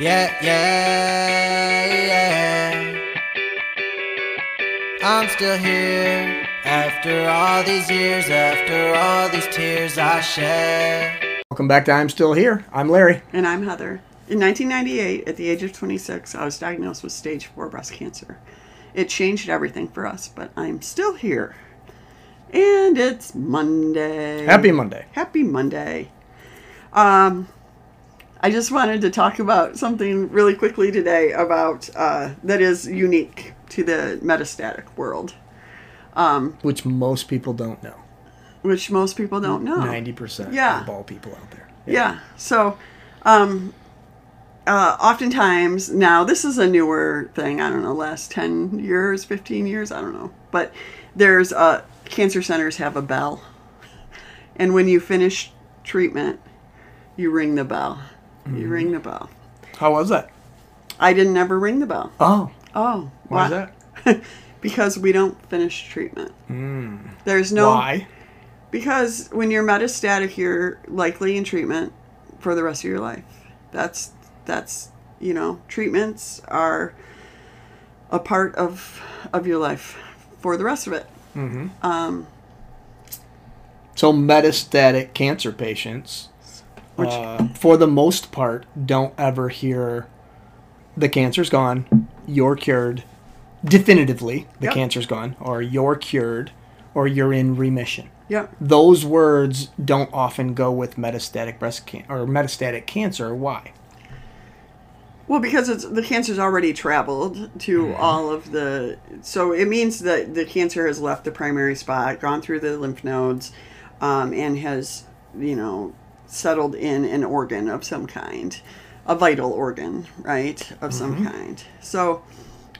Yeah, yeah, yeah. I'm still here after all these years, after all these tears I shed. Welcome back to I'm Still Here. I'm Larry. And I'm Heather. In 1998, at the age of 26, I was diagnosed with stage 4 breast cancer. It changed everything for us, but I'm still here. And it's Monday. Happy Monday. Happy Monday. Um, I just wanted to talk about something really quickly today about uh, that is unique to the metastatic world, Which most people don't know. which most people don't know. 90% Yeah. of all people out there. Yeah. So, um, uh, oftentimes now this is a newer thing. I don't know, last ten years, fifteen years, I don't know. But there's uh, cancer centers have a bell, and when you finish treatment, you ring the bell. You mm-hmm. ring the bell. How was that? I didn't ever ring the bell. Oh, Oh, why is that? because we don't finish treatment. Mm. There's no Why? Because when you're metastatic, you're likely in treatment for the rest of your life. That's that's you know treatments are a part of of your life for the rest of it. Mm-hmm. Um. So, metastatic cancer patients, Which uh, for the most part, don't ever hear the cancer's gone, you're cured, definitively, the Yep. cancer's gone, or you're cured, or you're in remission. yeah, Those words don't often go with metastatic breast cancer or metastatic cancer. Why? well, because it's the cancer's already traveled to all of the, so it means that the cancer has left the primary spot, gone through the lymph nodes, um, and has you know settled in an organ of some kind, a vital organ, right, of some kind. So,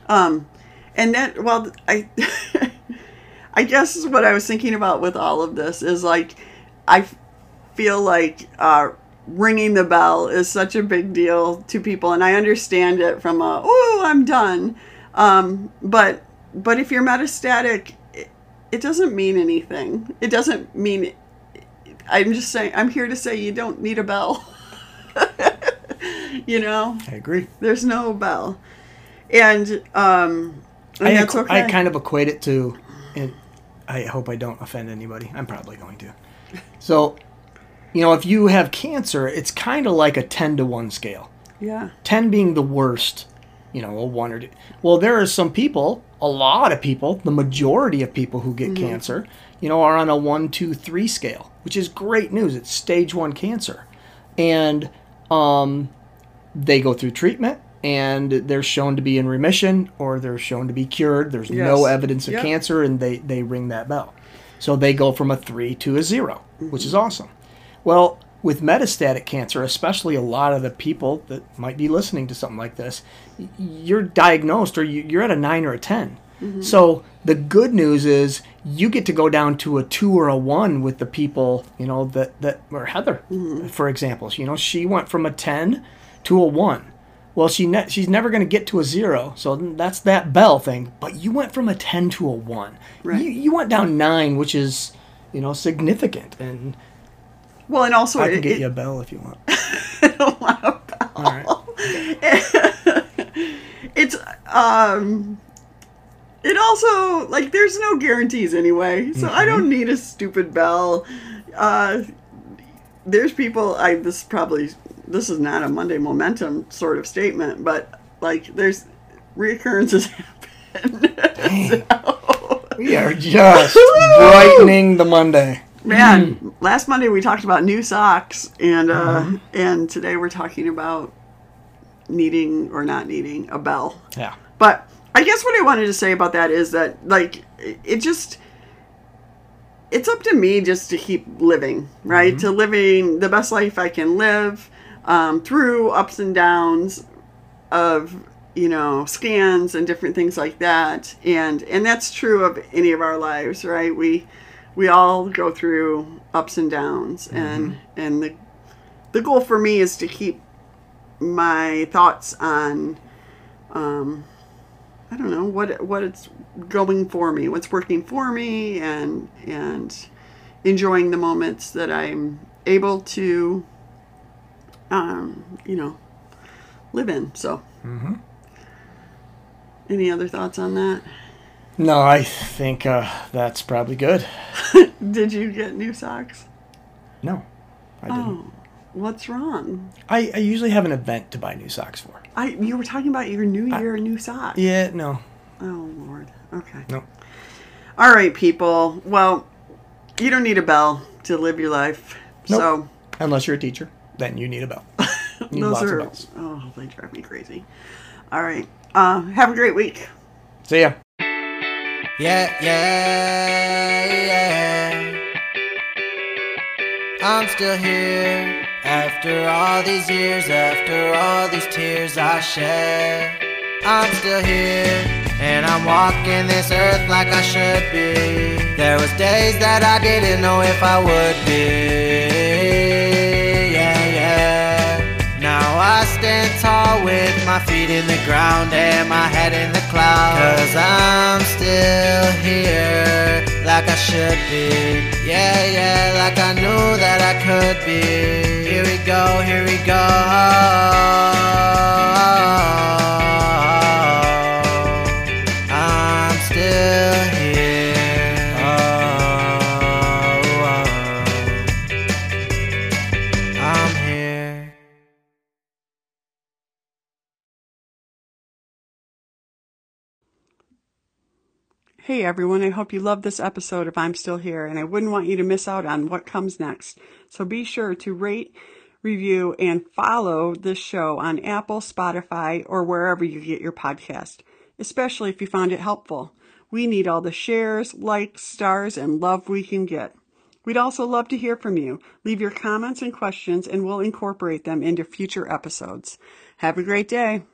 um, and that well, I, I guess what I was thinking about with all of this is like, I feel like uh, ringing the bell is such a big deal to people, and I understand it from a oh I'm done, um, but but if you're metastatic, it, it doesn't mean anything. It doesn't mean. I'm just saying. I'm here to say you don't need a bell. you know, I agree. there's no bell, and um, and I, that's okay. I kind of equate it to, and I hope I don't offend anybody. I'm probably going to. So, you know, if you have cancer, it's kind of like a 10 to 1 scale. yeah, 10 being the worst, you know, a 1 or 2. Well, there are some people, a lot of people, the majority of people who get cancer, you know, are on a 1, 2, 3 scale, which is great news. It's stage 1 cancer. And um, they go through treatment and they're shown to be in remission or they're shown to be cured. There's no evidence of Yep. cancer and they, they ring that bell. So they go from a 3 to a 0, which is awesome. Well, with metastatic cancer, especially a lot of the people that might be listening to something like this, you're diagnosed or you- you're at a 9 or a 10. Mm-hmm. So the good news is you get to go down to a 2 or a 1 with the people, you know, that, that or Heather, mm-hmm. for example. You know, she went from a 10 to a 1. Well, she ne- she's never going to get to a 0. So that's that bell thing. But you went from a 10 to a 1. Right. You, you went down 9, which is, you know, significant. And well, and also I can it- get it- you a bell if you want. Wow. All right. it's um it also like there's no guarantees anyway so i don't need a stupid bell uh there's people i this probably this is not a monday momentum sort of statement but like there's reoccurrences happen We are just brightening the Monday. Man last monday we talked about new socks and uh and today we're talking about needing or not needing a bell Yeah. But I guess what I wanted to say about that is that like it just it's up to me just to keep living, right? To living the best life I can live um, through ups and downs of you know scans and different things like that, and and that's true of any of our lives, right? We we all go through ups and downs, and and the the goal for me is to keep my thoughts on um, I don't know what what it's going for me, what's working for me, and and enjoying the moments that I'm able to, um, you know, live in. So, any other thoughts on that? No, I think uh, that's probably good. Did you get new socks? No, I didn't. Oh, what's wrong? I, I usually have an event to buy new socks for. I you were talking about your new year and new socks. Yeah, no, Oh Lord. Okay. no. All right, people. Well, you don't need a bell to live your life. Nope. Unless you're a teacher, then you need a bell. You need those are oh, they drive me crazy. All right. Uh, have a great week. See ya. Yeah, yeah, yeah. I'm still here after all these years, after all these tears I shed. I'm still here and I'm walking this earth like I should be. There was days that I didn't know if I would be. With my feet in the ground and my head in the clouds. Cause I'm still here like I should be. Yeah, yeah, like I knew that I could be. Here we go, here we go. Hey everyone, I hope you loved this episode if I'm Still Here, and I wouldn't want you to miss out on what comes next. So be sure to rate, review, and follow this show on Apple, Spotify, or wherever you get your podcast, especially if you found it helpful. We need all the shares, likes, stars, and love we can get. We'd also love to hear from you. Leave your comments and questions, and we'll incorporate them into future episodes. Have a great day.